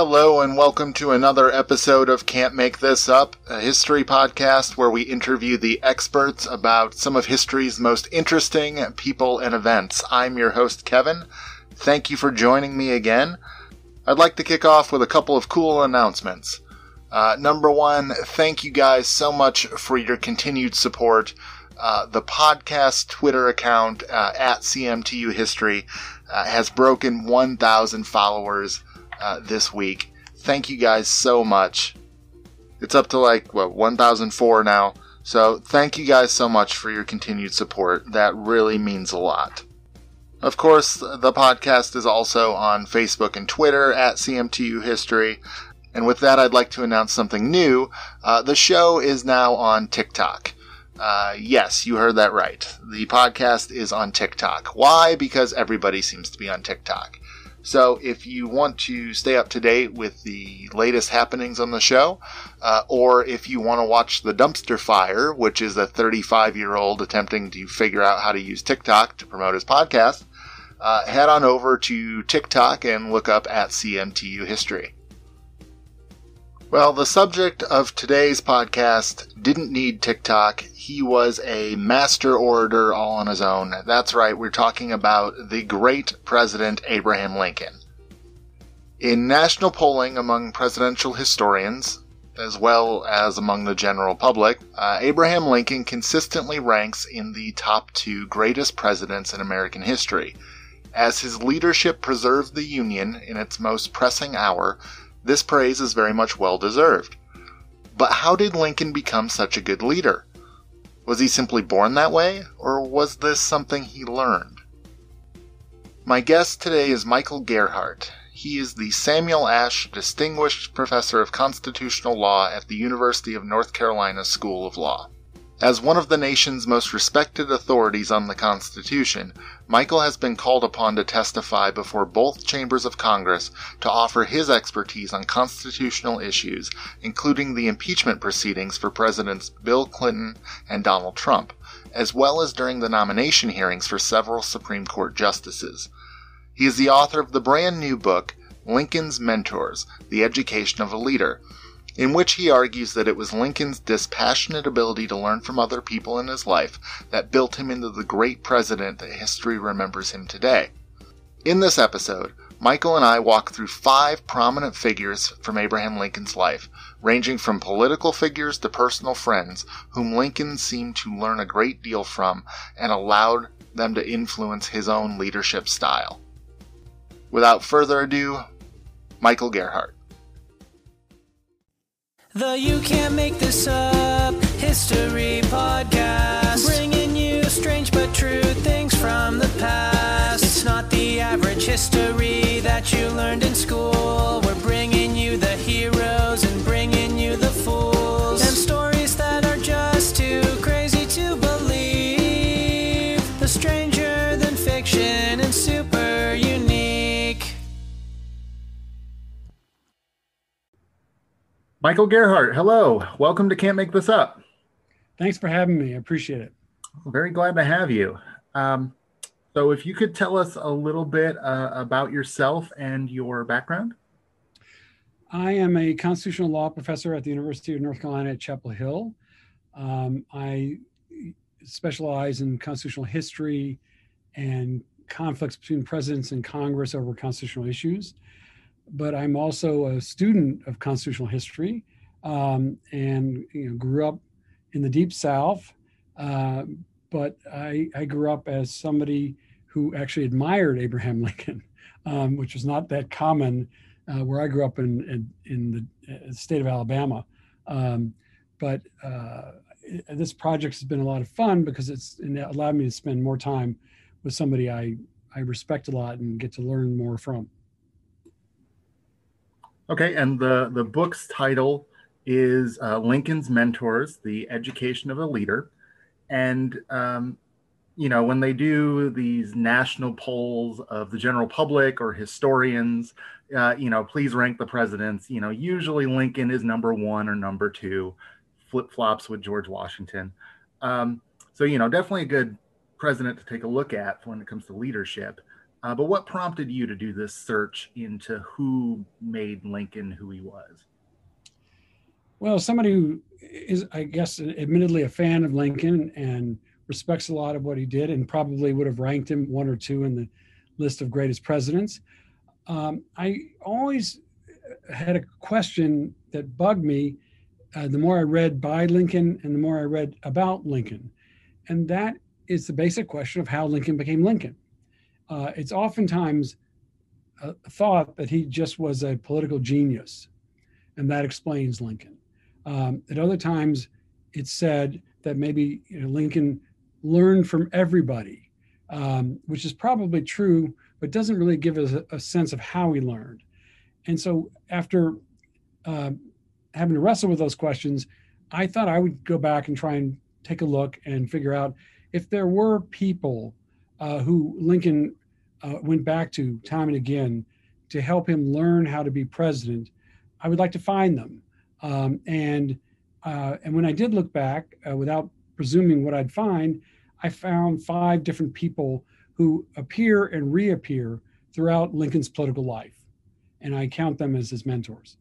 Hello, and welcome to another episode of Can't Make This Up, a history podcast where we interview the experts about some of history's most interesting people and events. I'm your host, Kevin. Thank you for joining me again. I'd like to kick off with a couple of cool announcements. Uh, number one, thank you guys so much for your continued support. Uh, the podcast Twitter account uh, at CMTU History uh, has broken 1,000 followers uh, this week. Thank you guys so much. It's up to like, what, 1004 now. So thank you guys so much for your continued support. That really means a lot. Of course, the podcast is also on Facebook and Twitter at CMTU History. And with that, I'd like to announce something new. Uh, the show is now on TikTok. Uh, yes, you heard that right. The podcast is on TikTok. Why? Because everybody seems to be on TikTok. So if you want to stay up to date with the latest happenings on the show, uh, or if you want to watch The Dumpster Fire, which is a 35 year old attempting to figure out how to use TikTok to promote his podcast, uh, head on over to TikTok and look up at CMTU History. Well, the subject of today's podcast didn't need TikTok. He was a master orator all on his own. That's right, we're talking about the great President Abraham Lincoln. In national polling among presidential historians, as well as among the general public, uh, Abraham Lincoln consistently ranks in the top two greatest presidents in American history. As his leadership preserved the Union in its most pressing hour, this praise is very much well deserved. But how did Lincoln become such a good leader? Was he simply born that way, or was this something he learned? My guest today is Michael Gerhardt. He is the Samuel Ashe Distinguished Professor of Constitutional Law at the University of North Carolina School of Law. As one of the nation's most respected authorities on the Constitution, Michael has been called upon to testify before both chambers of Congress to offer his expertise on constitutional issues, including the impeachment proceedings for Presidents Bill Clinton and Donald Trump, as well as during the nomination hearings for several Supreme Court justices. He is the author of the brand new book, Lincoln's Mentors The Education of a Leader in which he argues that it was Lincoln's dispassionate ability to learn from other people in his life that built him into the great president that history remembers him today. In this episode, Michael and I walk through five prominent figures from Abraham Lincoln's life, ranging from political figures to personal friends, whom Lincoln seemed to learn a great deal from and allowed them to influence his own leadership style. Without further ado, Michael Gerhardt. The You Can't Make This Up History Podcast. Bringing you strange but true things from the past. It's not the average history that you learned in school. We're bringing you the heroes Michael Gerhardt, hello. Welcome to Can't Make This Up. Thanks for having me. I appreciate it. Very glad to have you. Um, so, if you could tell us a little bit uh, about yourself and your background. I am a constitutional law professor at the University of North Carolina at Chapel Hill. Um, I specialize in constitutional history and conflicts between presidents and Congress over constitutional issues. But I'm also a student of constitutional history um, and you know, grew up in the Deep South. Uh, but I, I grew up as somebody who actually admired Abraham Lincoln, um, which was not that common uh, where I grew up in in, in the uh, state of Alabama. Um, but uh, this project has been a lot of fun because it's it allowed me to spend more time with somebody I I respect a lot and get to learn more from. Okay, and the the book's title is uh, Lincoln's Mentors: The Education of a Leader, and um, you know when they do these national polls of the general public or historians, uh, you know, please rank the presidents. You know, usually Lincoln is number one or number two, flip flops with George Washington. Um, so you know, definitely a good president to take a look at when it comes to leadership. Uh, but what prompted you to do this search into who made Lincoln who he was? Well, somebody who is, I guess, admittedly a fan of Lincoln and respects a lot of what he did and probably would have ranked him one or two in the list of greatest presidents. Um, I always had a question that bugged me uh, the more I read by Lincoln and the more I read about Lincoln. And that is the basic question of how Lincoln became Lincoln. Uh, it's oftentimes a thought that he just was a political genius, and that explains Lincoln. Um, at other times, it's said that maybe you know, Lincoln learned from everybody, um, which is probably true, but doesn't really give us a, a sense of how he learned. And so, after uh, having to wrestle with those questions, I thought I would go back and try and take a look and figure out if there were people uh, who Lincoln uh, went back to time and again to help him learn how to be president, I would like to find them. Um, and uh, and when I did look back, uh, without presuming what I'd find, I found five different people who appear and reappear throughout Lincoln's political life, and I count them as his mentors.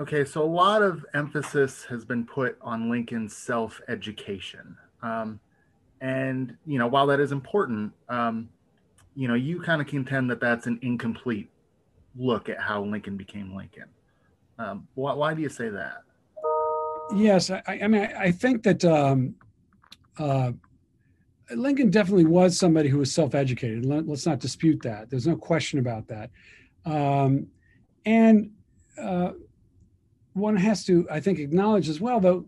Okay, so a lot of emphasis has been put on Lincoln's self education. Um, and, you know, while that is important, um, you know, you kind of contend that that's an incomplete look at how Lincoln became Lincoln. Um, why, why, do you say that? Yes, I, I mean, I, think that um, uh, Lincoln definitely was somebody who was self educated. Let, us not dispute that. There's no question about that. Um, and, uh, one has to, I think, acknowledge as well, though,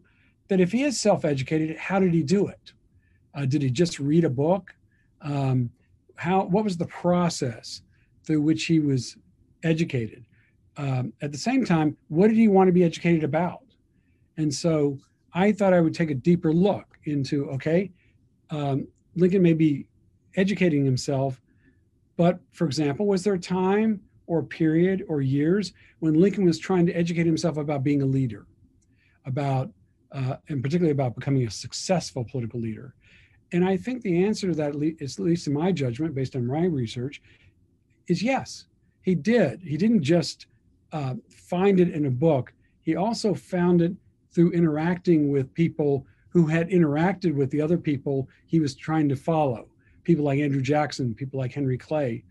that if he is self-educated, how did he do it? Uh, did he just read a book? Um, how? What was the process through which he was educated? Um, at the same time, what did he want to be educated about? And so I thought I would take a deeper look into okay, um, Lincoln may be educating himself, but for example, was there a time or period or years when Lincoln was trying to educate himself about being a leader, about, uh, and particularly about becoming a successful political leader. And I think the answer to that, at least in my judgment, based on my research, is yes, he did. He didn't just uh, find it in a book, he also found it through interacting with people who had interacted with the other people he was trying to follow people like Andrew Jackson, people like Henry Clay,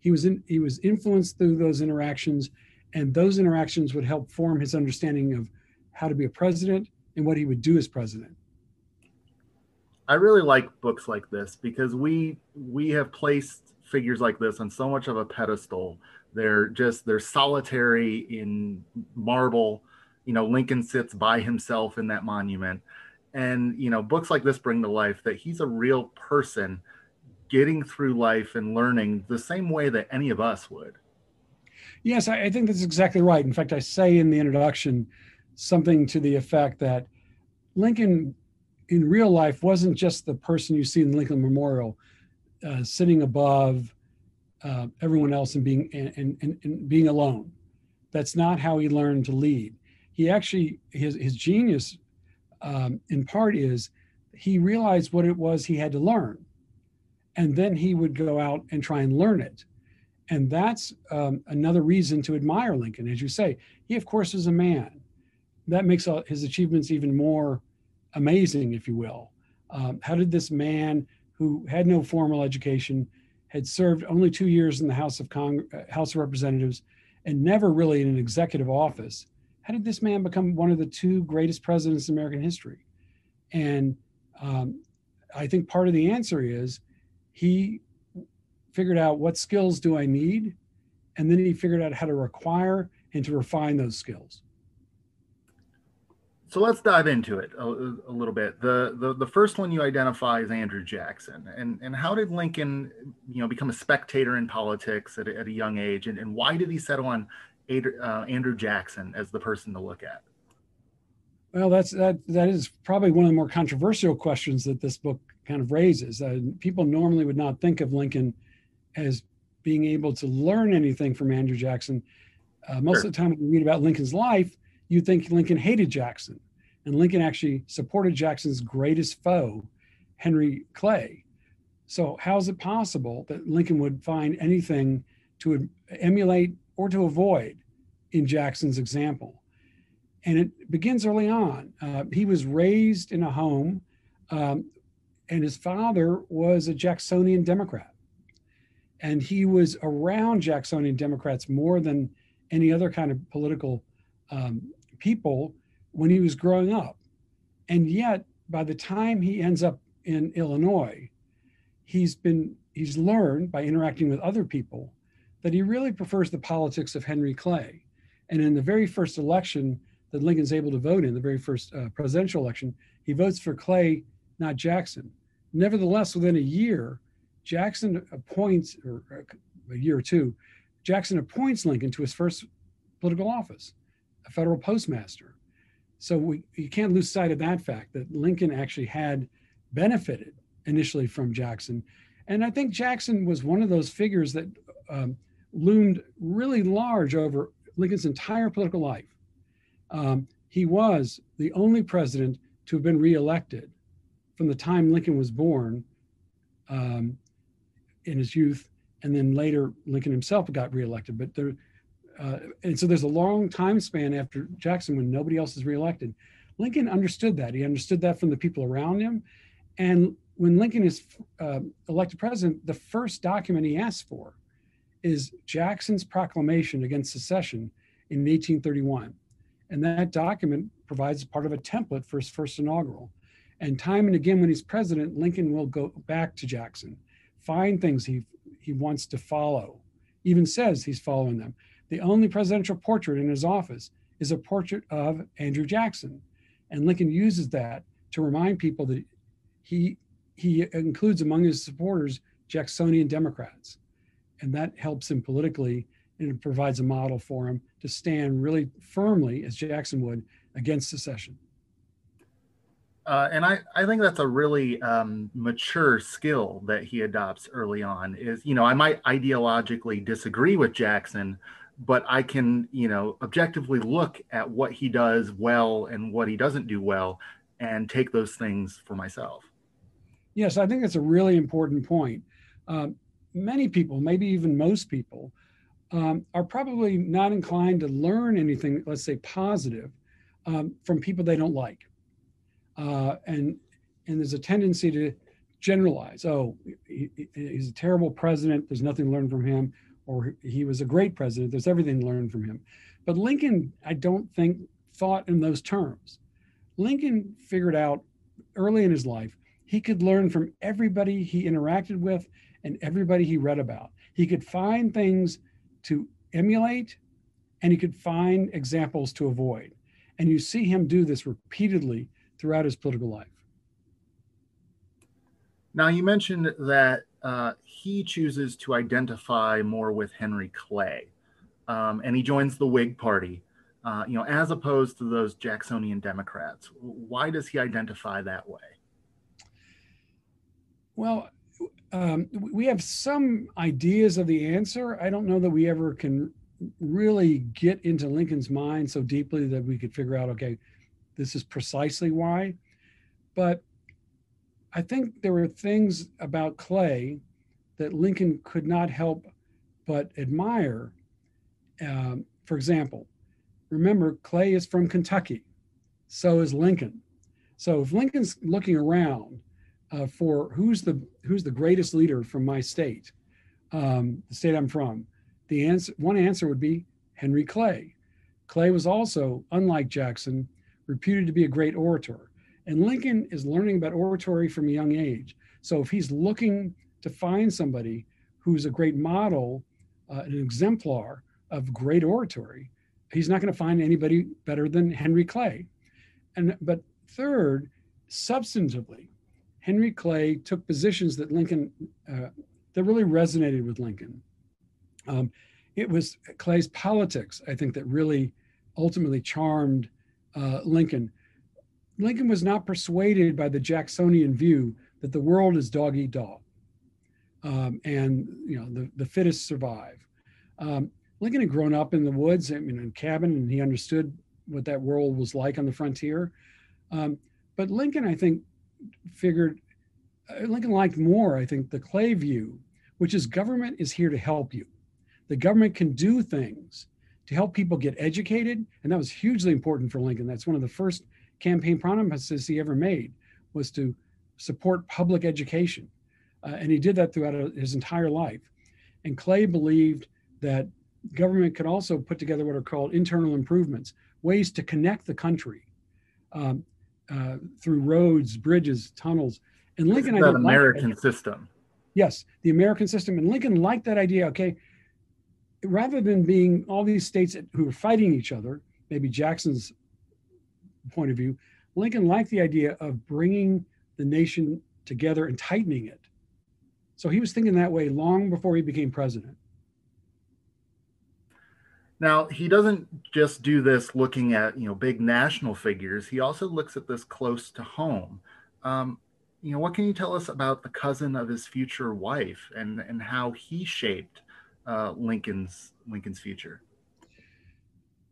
he was in, he was influenced through those interactions, and those interactions would help form his understanding of how to be a president and what he would do as president. I really like books like this because we we have placed figures like this on so much of a pedestal. They're just they're solitary in marble. You know, Lincoln sits by himself in that monument. And you know, books like this bring to life that he's a real person getting through life and learning the same way that any of us would. Yes, I, think that's exactly right. In fact, I say in the introduction something to the effect that Lincoln in real life wasn't just the person you see in the Lincoln Memorial uh, sitting above uh, everyone else and being and, and, and being alone. That's not how he learned to lead. He actually his his genius um, in part is he realized what it was he had to learn and then he would go out and try and learn it and that's um, another reason to admire lincoln as you say he of course is a man that makes all, his achievements even more amazing if you will um, how did this man who had no formal education had served only two years in the house of Cong- uh, house of representatives and never really in an executive office how did this man become one of the two greatest presidents in american history and um, i think part of the answer is he figured out what skills do I need, and then he figured out how to require and to refine those skills. So let's dive into it a, a little bit. The, the the first one you identify is Andrew Jackson, and and how did Lincoln, you know, become a spectator in politics at a, at a young age, and, and why did he settle on uh, Andrew Jackson as the person to look at? Well, that's that that is probably one of the more controversial questions that this book kind of raises. Uh, people normally would not think of Lincoln as being able to learn anything from Andrew Jackson. Uh, most sure. of the time, when you read about Lincoln's life, you think Lincoln hated Jackson, and Lincoln actually supported Jackson's greatest foe, Henry Clay. So, how is it possible that Lincoln would find anything to emulate or to avoid in Jackson's example? And it begins early on. Uh, he was raised in a home, um, and his father was a Jacksonian Democrat. And he was around Jacksonian Democrats more than any other kind of political um, people when he was growing up. And yet, by the time he ends up in Illinois, he's been he's learned by interacting with other people that he really prefers the politics of Henry Clay. And in the very first election that Lincoln's able to vote in, the very first uh, presidential election, he votes for Clay, not Jackson. Nevertheless, within a year, Jackson appoints, or uh, a year or two, Jackson appoints Lincoln to his first political office, a federal postmaster. So we, you can't lose sight of that fact that Lincoln actually had benefited initially from Jackson. And I think Jackson was one of those figures that um, loomed really large over Lincoln's entire political life. Um, he was the only president to have been reelected from the time Lincoln was born um, in his youth, and then later Lincoln himself got reelected. But there, uh, and so there's a long time span after Jackson when nobody else is reelected. Lincoln understood that. He understood that from the people around him, and when Lincoln is uh, elected president, the first document he asks for is Jackson's proclamation against secession in 1831. And that document provides part of a template for his first inaugural. And time and again, when he's president, Lincoln will go back to Jackson, find things he, he wants to follow, even says he's following them. The only presidential portrait in his office is a portrait of Andrew Jackson. And Lincoln uses that to remind people that he he includes among his supporters Jacksonian Democrats. And that helps him politically and it provides a model for him to stand really firmly, as Jackson would, against secession. Uh, and I, I think that's a really um, mature skill that he adopts early on is, you know, I might ideologically disagree with Jackson, but I can, you know, objectively look at what he does well and what he doesn't do well and take those things for myself. Yes, I think that's a really important point. Um, many people, maybe even most people, um, are probably not inclined to learn anything, let's say positive, um, from people they don't like. Uh, and and there's a tendency to generalize. Oh, he, he's a terrible president. There's nothing to learn from him. Or he was a great president. There's everything to learn from him. But Lincoln, I don't think, thought in those terms. Lincoln figured out early in his life he could learn from everybody he interacted with and everybody he read about. He could find things to emulate and he could find examples to avoid. And you see him do this repeatedly throughout his political life. Now, you mentioned that uh, he chooses to identify more with Henry Clay, um, and he joins the Whig Party, uh, you know, as opposed to those Jacksonian Democrats. Why does he identify that way? Well, um, we have some ideas of the answer. I don't know that we ever can really get into Lincoln's mind so deeply that we could figure out, okay, this is precisely why. But I think there were things about Clay that Lincoln could not help but admire. Um, for example, remember, Clay is from Kentucky, so is Lincoln. So if Lincoln's looking around uh, for who's the who's the greatest leader from my state, um, the state I'm from, the answer one answer would be Henry Clay. Clay was also, unlike Jackson, reputed to be a great orator. And Lincoln is learning about oratory from a young age. So if he's looking to find somebody who's a great model, uh, an exemplar of great oratory, he's not going to find anybody better than Henry Clay. And but third, substantively, Henry Clay took positions that Lincoln uh, that really resonated with Lincoln. Um, it was Clay's politics, I think, that really ultimately charmed uh, Lincoln. Lincoln was not persuaded by the Jacksonian view that the world is dog eat dog, um, and you know the, the fittest survive. Um, Lincoln had grown up in the woods, I mean, in a cabin, and he understood what that world was like on the frontier. Um, but Lincoln, I think, figured uh, Lincoln liked more, I think, the Clay view, which is government is here to help you. The government can do things to help people get educated, and that was hugely important for Lincoln. That's one of the first campaign promises he ever made was to support public education, uh, and he did that throughout his entire life. And Clay believed that government could also put together what are called internal improvements, ways to connect the country um, uh, through roads, bridges, tunnels. And Lincoln, that American that system. Yes, the American system. And Lincoln liked that idea. Okay, rather than being all these states who were fighting each other, maybe Jackson's point of view, Lincoln liked the idea of bringing the nation together and tightening it. So he was thinking that way long before he became president. Now, he doesn't just do this looking at, you know, big national figures. He also looks at this close to home. Um, you know, what can you tell us about the cousin of his future wife and, and how he shaped uh, Lincoln's Lincoln's future?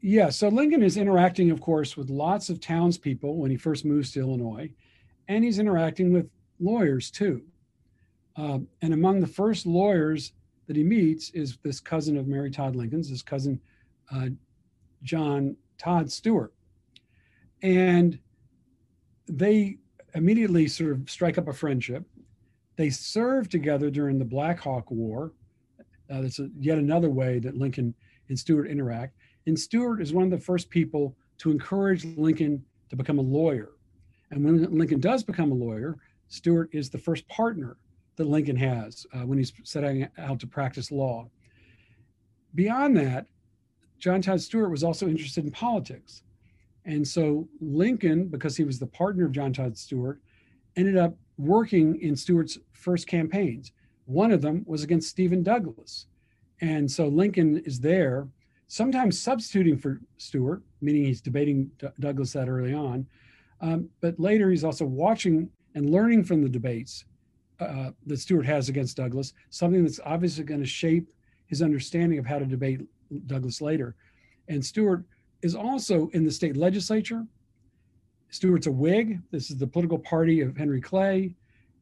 Yeah, so Lincoln is interacting, of course, with lots of townspeople when he first moves to Illinois, and he's interacting with lawyers too. Um, and among the first lawyers that he meets is this cousin of Mary Todd Lincoln's, his cousin uh, John Todd Stuart. And they immediately sort of strike up a friendship. They serve together during the Black Hawk War. Uh, that's a, yet another way that Lincoln and Stuart interact. And Stuart is one of the first people to encourage Lincoln to become a lawyer. And when Lincoln does become a lawyer, Stuart is the first partner that Lincoln has uh, when he's setting out to practice law. Beyond that, John Todd Stuart was also interested in politics. And so Lincoln, because he was the partner of John Todd Stuart, ended up working in Stuart's first campaigns. One of them was against Stephen Douglas. And so Lincoln is there, sometimes substituting for Stuart, meaning he's debating D- Douglas that early on. Um, but later he's also watching and learning from the debates uh, that Stuart has against Douglas, something that's obviously going to shape his understanding of how to debate Douglas later. And Stuart is also in the state legislature. Stuart's a Whig. This is the political party of Henry Clay.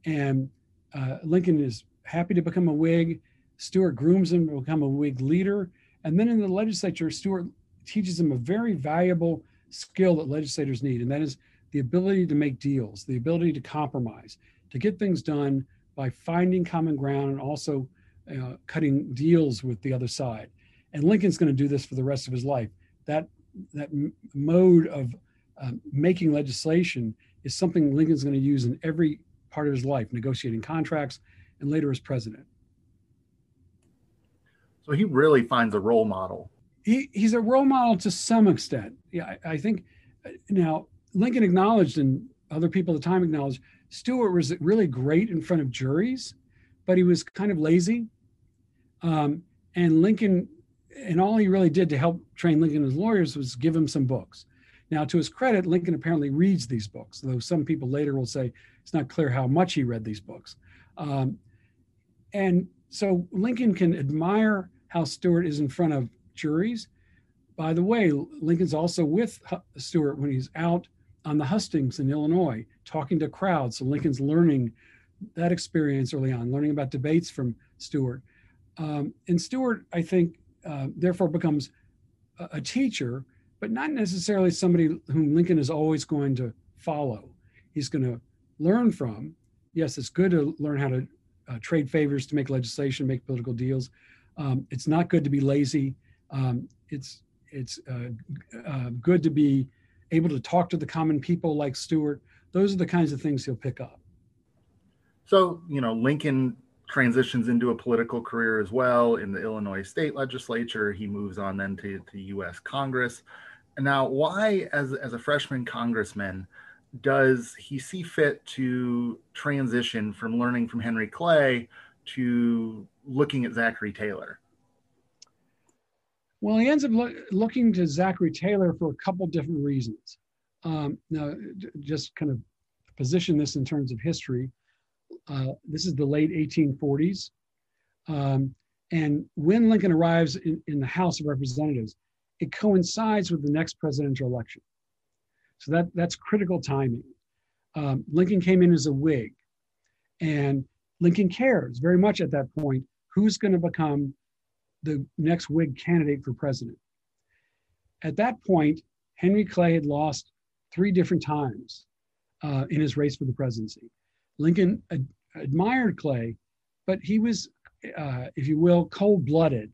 And uh, Lincoln is happy to become a Whig. Stuart grooms him to become a Whig leader. And then in the legislature, Stuart teaches him a very valuable skill that legislators need, and that is the ability to make deals, the ability to compromise, to get things done by finding common ground and also uh, cutting deals with the other side and Lincoln's going to do this for the rest of his life. That that mode of um, making legislation is something Lincoln's going to use in every part of his life, negotiating contracts, and later as president. So he really finds a role model. He, he's a role model to some extent. Yeah, I, I think uh, now Lincoln acknowledged, and other people at the time acknowledged, Stuart was really great in front of juries, but he was kind of lazy. Um, and Lincoln and all he really did to help train Lincoln as lawyers was give him some books. Now, to his credit, Lincoln apparently reads these books, though some people later will say it's not clear how much he read these books. Um, and so Lincoln can admire how Stuart is in front of juries. By the way, Lincoln's also with Stuart when he's out on the hustings in Illinois, talking to crowds. So Lincoln's learning that experience early on, learning about debates from Stuart. Um, and Stuart, I think, uh, therefore becomes a, a, teacher, but not necessarily somebody whom Lincoln is always going to follow. He's going to learn from. Yes, it's good to learn how to uh, trade favors, to make legislation, make political deals. Um, it's not good to be lazy. Um, it's it's uh, uh good to be able to talk to the common people like Stuart. Those are the kinds of things he'll pick up. So, you know, Lincoln transitions into a political career as well in the Illinois state legislature. He moves on then to the US Congress. And now, why, as, as a freshman congressman, does he see fit to transition from learning from Henry Clay to looking at Zachary Taylor? Well, he ends up lo- looking to Zachary Taylor for a couple different reasons. Um, now, just kind of position this in terms of history. Uh, this is the late 1840s. Um, and when Lincoln arrives in, in, the House of Representatives, it coincides with the next presidential election. So that, that's critical timing. Um, Lincoln came in as a Whig. And Lincoln cares very much at that point who's going to become the next Whig candidate for president. At that point, Henry Clay had lost three different times uh, in his race for the presidency. Lincoln ad- admired Clay, but he was, uh, if you will, cold blooded,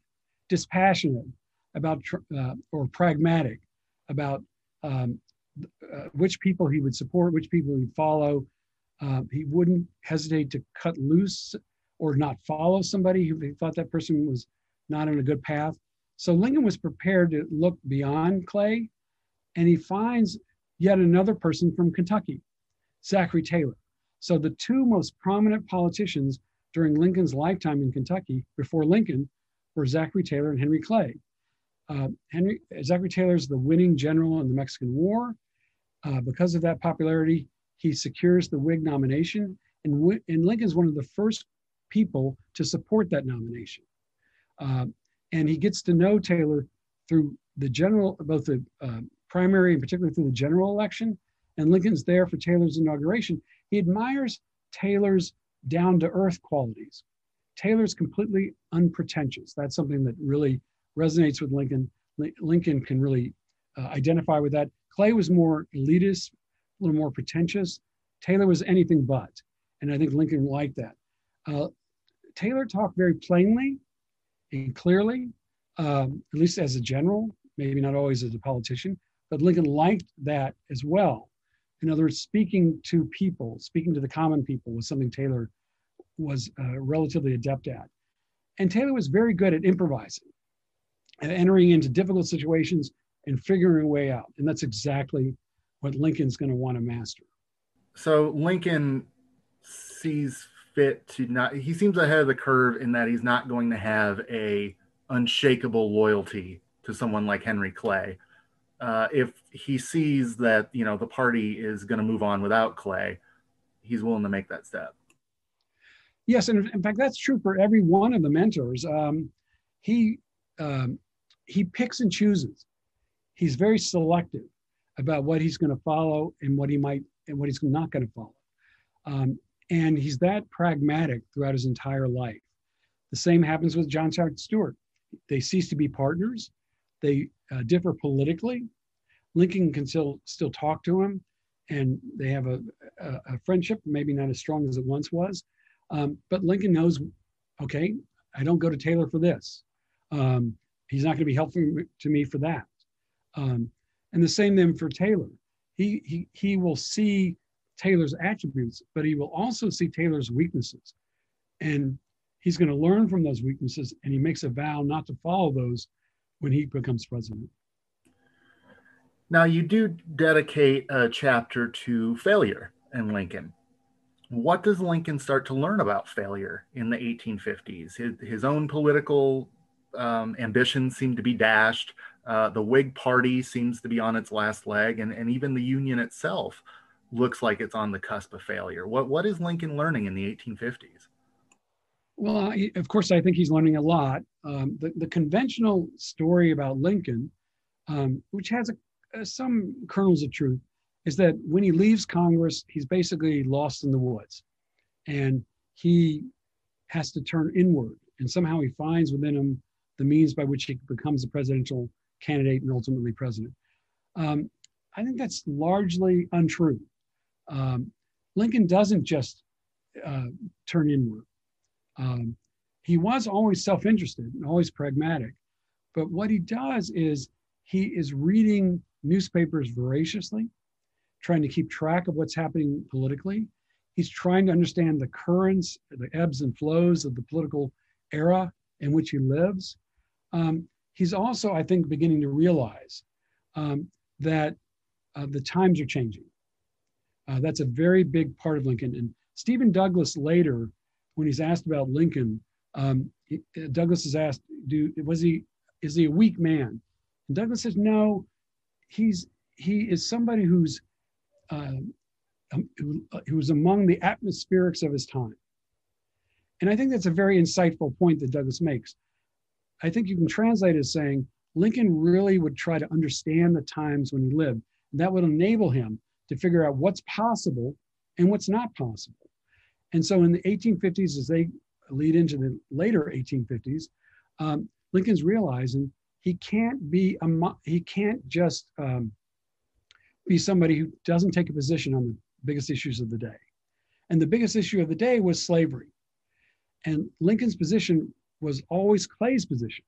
dispassionate about, uh, or pragmatic about um, uh, which people he would support, which people he'd follow. Uh, he wouldn't hesitate to cut loose or not follow somebody who he thought that person was not on a good path. So Lincoln was prepared to look beyond Clay, and he finds yet another person from Kentucky, Zachary Taylor. So the two most prominent politicians during Lincoln's lifetime in Kentucky before Lincoln were Zachary Taylor and Henry Clay. Uh, Henry Zachary Taylor is the winning general in the Mexican War. Uh, because of that popularity, he secures the Whig nomination, and, and Lincoln's one of the first people to support that nomination. Uh, and he gets to know Taylor through the general, both the uh, primary and particularly through the general election. And Lincoln's there for Taylor's inauguration. He admires Taylor's down to earth qualities. Taylor's completely unpretentious. That's something that really resonates with Lincoln. Lincoln can really uh, identify with that. Clay was more elitist, a little more pretentious. Taylor was anything but. And I think Lincoln liked that. Uh, Taylor talked very plainly and clearly, um, at least as a general, maybe not always as a politician, but Lincoln liked that as well. In other words, speaking to people, speaking to the common people was something Taylor was uh, relatively adept at. And Taylor was very good at improvising and entering into difficult situations and figuring a way out. And that's exactly what Lincoln's going to want to master. So Lincoln sees fit to not he seems ahead of the curve in that he's not going to have a unshakable loyalty to someone like Henry Clay. Uh, if he sees that you know the party is going to move on without Clay, he's willing to make that step. Yes, and in fact, that's true for every one of the mentors. Um, he um, he picks and chooses. He's very selective about what he's going to follow and what he might and what he's not going to follow. Um, and he's that pragmatic throughout his entire life. The same happens with John Howard Stuart. They cease to be partners. They uh, differ politically. Lincoln can still still talk to him, and they have a, a, a friendship, maybe not as strong as it once was. Um, but Lincoln knows, okay, I don't go to Taylor for this. Um, he's not going to be helpful to me for that. Um, and the same then for Taylor. He, he, he will see Taylor's attributes, but he will also see Taylor's weaknesses. And he's going to learn from those weaknesses, and he makes a vow not to follow those when he becomes president. Now, you do dedicate a chapter to failure in Lincoln. What does Lincoln start to learn about failure in the 1850s? His, his own political um, ambitions seem to be dashed. Uh, the Whig Party seems to be on its last leg, and, and even the Union itself looks like it's on the cusp of failure. What what is Lincoln learning in the 1850s? Well, I, of course, I think he's learning a lot. Um, the, the conventional story about Lincoln, um, which has a, some kernels of truth, is that when he leaves Congress, he's basically lost in the woods, and he has to turn inward, and somehow he finds within him the means by which he becomes a presidential candidate and ultimately president. Um, I think that's largely untrue. Um, Lincoln doesn't just uh, turn inward. Um, he was always self interested and always pragmatic. But what he does is he is reading newspapers voraciously, trying to keep track of what's happening politically. He's trying to understand the currents, the ebbs and flows of the political era in which he lives. Um, he's also, I think, beginning to realize um, that uh, the times are changing. Uh, that's a very big part of Lincoln. And Stephen Douglas later, when he's asked about Lincoln, um, he, uh, Douglas is asked, "Do was he is he a weak man?" And Douglas says, "No, he's he is somebody who's uh, um, who, uh, who was among the atmospherics of his time." And I think that's a very insightful point that Douglas makes. I think you can translate it as saying Lincoln really would try to understand the times when he lived. And that would enable him to figure out what's possible and what's not possible. And so in the 1850s, as they lead into the later 1850s, um, Lincoln's realizing he can't be a he can't just um, be somebody who doesn't take a position on the biggest issues of the day. And the biggest issue of the day was slavery. And Lincoln's position was always Clay's position,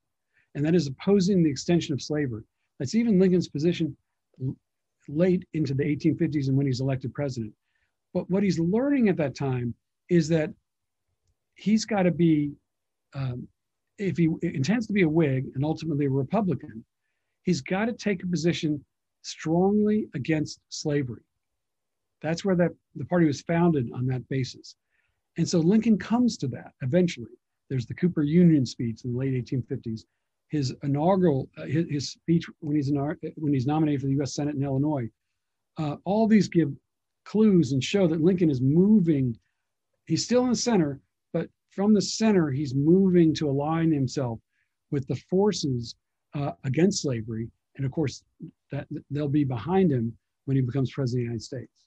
and that is opposing the extension of slavery. That's even Lincoln's position late into the 1850s and when he's elected president. But what he's learning at that time is that he's got to be, um, if he intends to be a Whig and ultimately a Republican, he's got to take a position strongly against slavery. That's where that the party was founded on that basis. And so Lincoln comes to that eventually. There's the Cooper Union speech in the late 1850s. His inaugural, uh, his, his, speech when he's, when he's nominated for the US Senate in Illinois. Uh, all these give clues and show that Lincoln is moving. He's still in the center, but from the center, he's moving to align himself with the forces uh, against slavery. And of course, that they'll be behind him when he becomes president of the United States.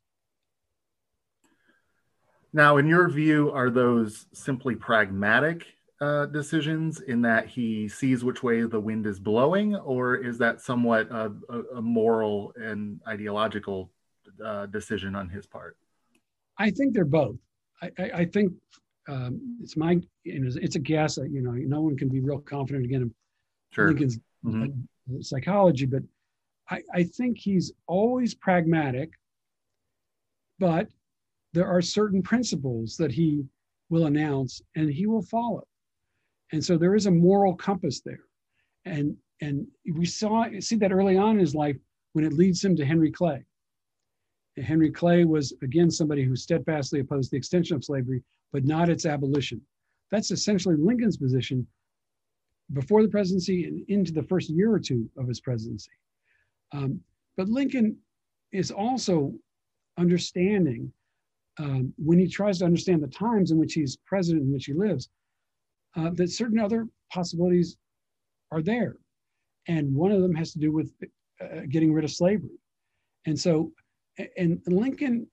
Now, in your view, are those simply pragmatic uh, decisions in that he sees which way the wind is blowing, or is that somewhat a, a moral and ideological uh, decision on his part? I think they're both. I, I, I think um, it's my it's a guess. That, You know, no one can be real confident again in sure. Lincoln's mm-hmm. psychology, but I, I think he's always pragmatic, but there are certain principles that he will announce and he will follow. And so there is a moral compass there. And and we saw see that early on in his life when it leads him to Henry Clay. And Henry Clay was again somebody who steadfastly opposed the extension of slavery, but not its abolition. That's essentially Lincoln's position before the presidency and into the first year or two of his presidency. Um, but Lincoln is also understanding um, when he tries to understand the times in which he's president in which he lives, uh, that certain other possibilities are there. And one of them has to do with uh, getting rid of slavery. And so, and Lincoln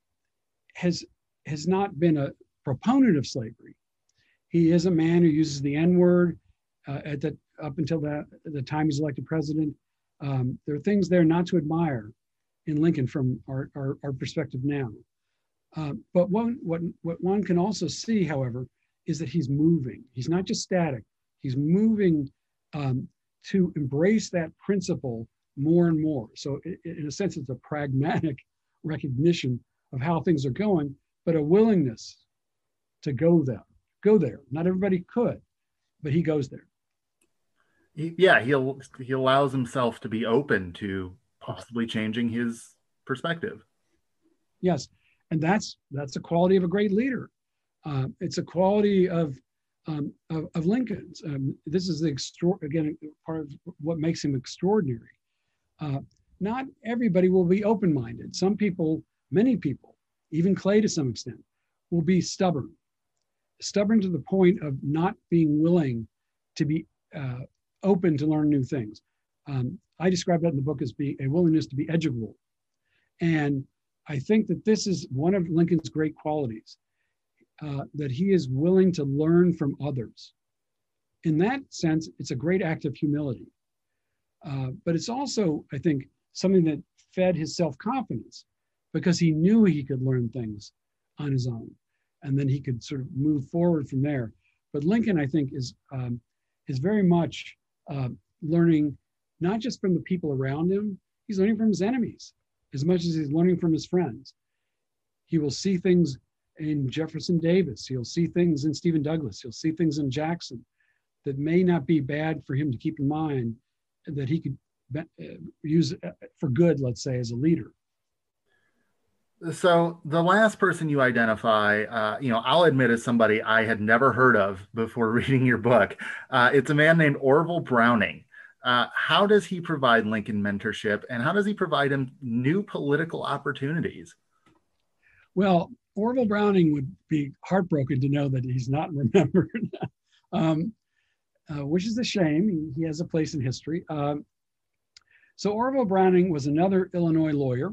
has, has not been a proponent of slavery. He is a man who uses the N word uh, at the, up until the, the time he's elected president. Um, there are things there not to admire in Lincoln from our, our, our perspective now. Uh, but one, what, what one can also see, however, is that he's moving. He's not just static, he's moving um, to embrace that principle more and more. So, it, in a sense, it's a pragmatic recognition of how things are going, but a willingness to go there. Go there. Not everybody could, but he goes there. Yeah, he'll he allows himself to be open to possibly changing his perspective. Yes, and that's that's a quality of a great leader. Uh, it's a quality of, um, of, of, Lincoln's. Um, this is the extra, again, part of what makes him extraordinary. Uh, not everybody will be open-minded. Some people, many people, even Clay to some extent, will be stubborn. Stubborn to the point of not being willing to be uh, open to learn new things. Um, I describe that in the book as being a willingness to be educable. And I think that this is one of Lincoln's great qualities uh, that he is willing to learn from others. In that sense, it's a great act of humility. Uh, but it's also, I think, something that fed his self confidence because he knew he could learn things on his own and then he could sort of move forward from there. But Lincoln, I think, is, um, is very much uh, learning not just from the people around him, he's learning from his enemies as much as he's learning from his friends. He will see things in Jefferson Davis. He'll see things in Stephen Douglas. He'll see things in Jackson that may not be bad for him to keep in mind that he could uh, use uh, for good, let's say, as a leader. So the last person you identify, uh, you know, I'll admit is somebody I had never heard of before reading your book. Uh, it's a man named Orville Browning. Uh, how does he provide Lincoln mentorship, and how does he provide him new political opportunities? Well, Orville Browning would be heartbroken to know that he's not remembered, um, uh, which is a shame. He, has a place in history. Um, so Orville Browning was another Illinois lawyer.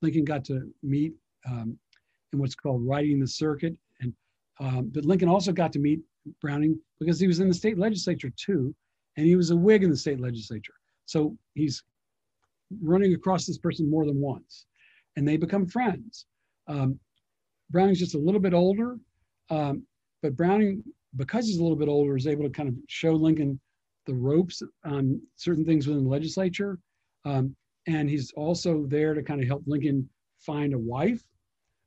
Lincoln got to meet um, in what's called riding the circuit, and Um, but Lincoln also got to meet Browning because he was in the state legislature too, and he was a Whig in the state legislature. So he's running across this person more than once, and they become friends. Um, Browning's just a little bit older, um, but Browning, because he's a little bit older, is able to kind of show Lincoln the ropes on certain things within the legislature. Um, and he's also there to kind of help Lincoln find a wife.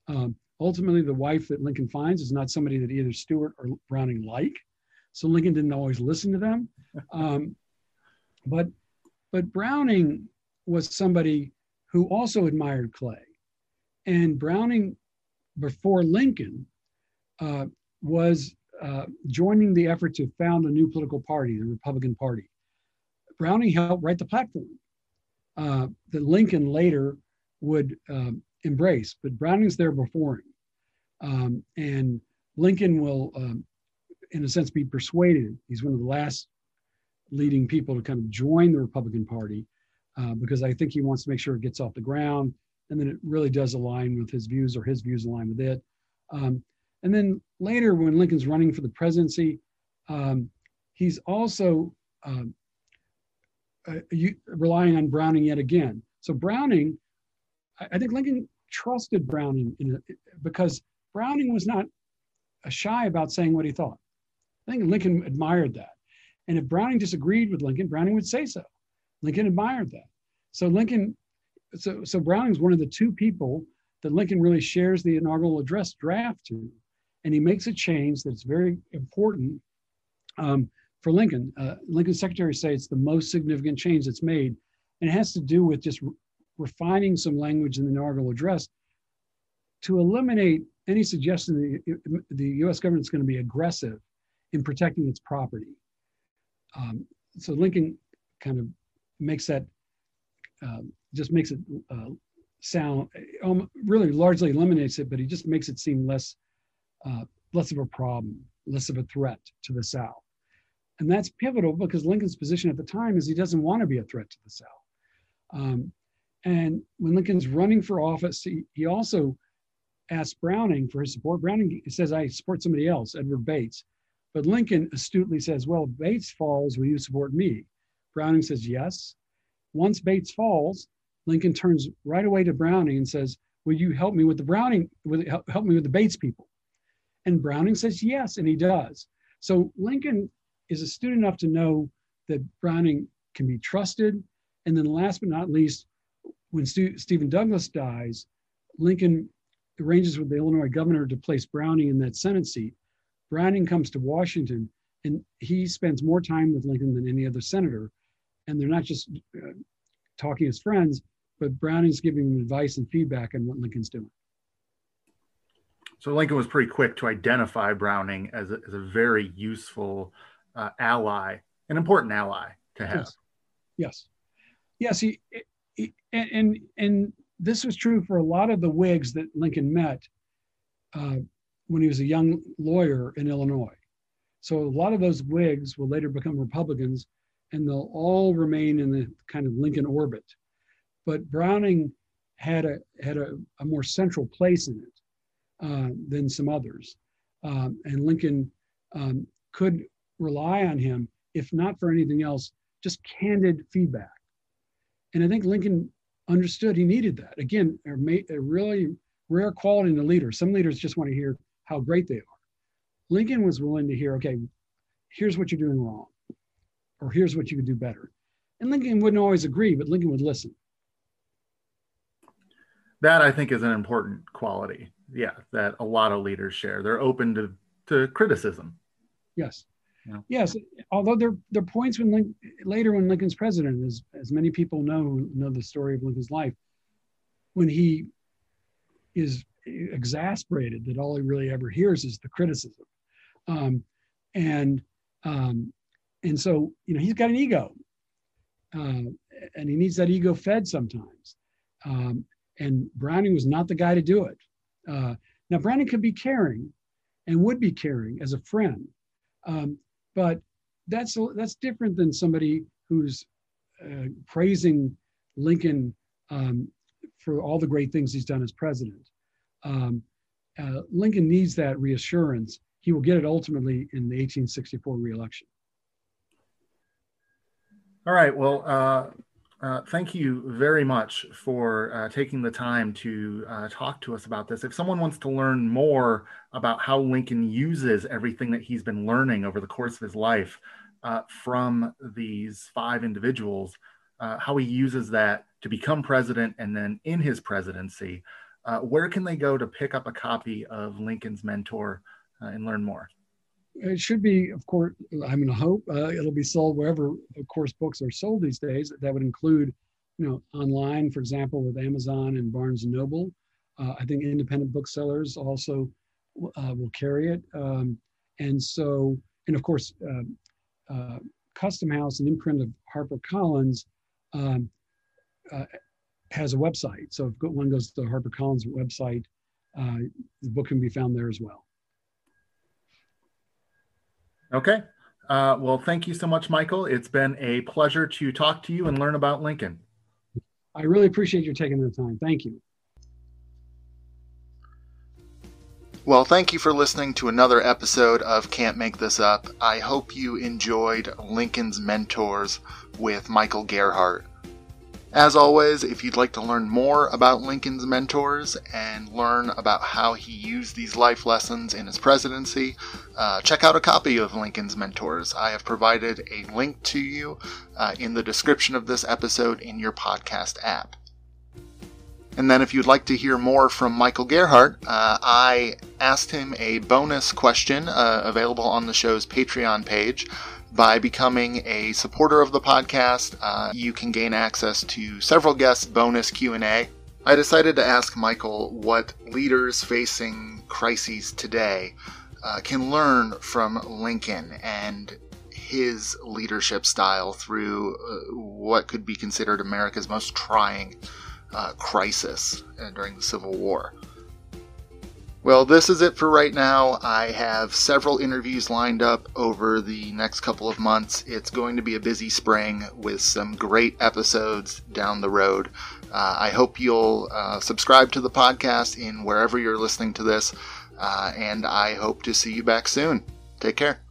Um, ultimately, the wife that Lincoln finds is not somebody that either Stuart or Browning like. So Lincoln didn't always listen to them. Um, but, but Browning was somebody who also admired Clay. And Browning, before Lincoln, uh, was uh, joining the effort to found a new political party, the Republican Party. Browning helped write the platform uh, that Lincoln later would um, embrace, but Browning's there before him. Um, and Lincoln will, um, in a sense, be persuaded. He's one of the last leading people to kind of join the Republican Party uh, because I think he wants to make sure it gets off the ground and then it really does align with his views or his views align with it. Um, and then later, when Lincoln's running for the presidency, um, he's also um, uh, you, relying on Browning yet again. So Browning, I, I think Lincoln trusted Browning a, because Browning was not shy about saying what he thought. I think Lincoln admired that. And if Browning disagreed with Lincoln, Browning would say so. Lincoln admired that. So Lincoln, so so Browning's one of the two people that Lincoln really shares the inaugural address draft to and he makes a change that's very important um, for Lincoln. Uh, Lincoln's secretary say it's the most significant change that's made, and it has to do with just re- refining some language in the inaugural address to eliminate any suggestion that the U.S. government is going to be aggressive in protecting its property. Um, so Lincoln kind of makes that, uh, just makes it uh, sound, um, really largely eliminates it, but he just makes it seem less uh, less of a problem, less of a threat to the South. And that's pivotal because Lincoln's position at the time is he doesn't want to be a threat to the South. Um, and when Lincoln's running for office, he, he also asked Browning for his support. Browning says, I support somebody else, Edward Bates. But Lincoln astutely says, Well, Bates falls, will you support me? Browning says, Yes. Once Bates falls, Lincoln turns right away to Browning and says, Will you help me with the Browning, help, help me with the Bates people? And Browning says yes, and he does. So Lincoln is astute enough to know that Browning can be trusted. And then last but not least, when St- Stephen Douglas dies, Lincoln arranges with the Illinois governor to place Browning in that Senate seat. Browning comes to Washington and he spends more time with Lincoln than any other senator. And they're not just uh, talking as friends, but Browning's giving him advice and feedback on what Lincoln's doing. So Lincoln was pretty quick to identify Browning as a, as a very useful uh, ally, an important ally to have. Yes, yes, yes he, he, and, and and this was true for a lot of the Whigs that Lincoln met uh, when he was a young lawyer in Illinois. So a lot of those Whigs will later become Republicans, and they'll all remain in the kind of Lincoln orbit. But Browning had a had a, a more central place in it uh, than some others. Um, and Lincoln um, could rely on him, if not for anything else, just candid feedback. And I think Lincoln understood he needed that. Again, a, a really rare quality in a leader. Some leaders just want to hear how great they are. Lincoln was willing to hear, okay, here's what you're doing wrong, or here's what you could do better. And Lincoln wouldn't always agree, but Lincoln would listen. That I think is an important quality yeah that a lot of leaders share they're open to to criticism yes yeah. yes although there there are points when Lincoln, later when lincoln's president as as many people know know the story of lincoln's life when he is exasperated that all he really ever hears is the criticism. Um, and um, and so you know he's got an ego uh, and he needs that ego fed sometimes. Um, and browning was not the guy to do it. Uh, now, Browning could be caring and would be caring as a friend, um, but that's that's different than somebody who's uh, praising Lincoln um, for all the great things he's done as president. Um, uh, Lincoln needs that reassurance. He will get it ultimately in the 1864 reelection. All right. Well, uh, uh, thank you very much for uh, taking the time to uh, talk to us about this. If someone wants to learn more about how Lincoln uses everything that he's been learning over the course of his life uh, from these five individuals, how he uses that to become president and then in his presidency, uh, where can they go to pick up a copy of Lincoln's Mentor and learn more? it should be, of course, I'm going to hope uh, it'll be sold wherever, of course, books are sold these days. That would include, you know, online, for example, with Amazon and Barnes Noble. Uh, I think independent booksellers also uh, will carry it. Um, and so, and of course, um, uh, Custom House, an imprint of HarperCollins, um, uh, has a website. So if one goes to the HarperCollins website, uh, the book can be found there as well. Okay. Uh, well, thank you so much, Michael. It's been a pleasure to talk to you and learn about Lincoln. I really appreciate you taking the time. Thank you. Well, thank you for listening to another episode of Can't Make This Up. I hope you enjoyed Lincoln's Mentors with Michael Gerhardt. As always, if you'd like to learn more about Lincoln's mentors and learn about how he used these life lessons in his presidency, uh, check out a copy of Lincoln's Mentors. I have provided a link to you uh, in the description of this episode in your podcast app. And then, if you'd like to hear more from Michael Gerhardt, uh, I asked him a bonus question uh, available on the show's Patreon page by becoming a supporter of the podcast, uh, you can gain access to several guests' bonus Q&A. I decided to ask Michael what leaders facing crises today uh, can learn from Lincoln and his leadership style through uh, what could be considered America's most trying uh, crisis uh, during the Civil War. Well, this is it for right now. I have several interviews lined up over the next couple of months. It's going to be a busy spring with some great episodes down the road. Uh, I hope you'll uh, subscribe to the podcast in wherever you're listening to this, uh, and I hope to see you back soon. Take care.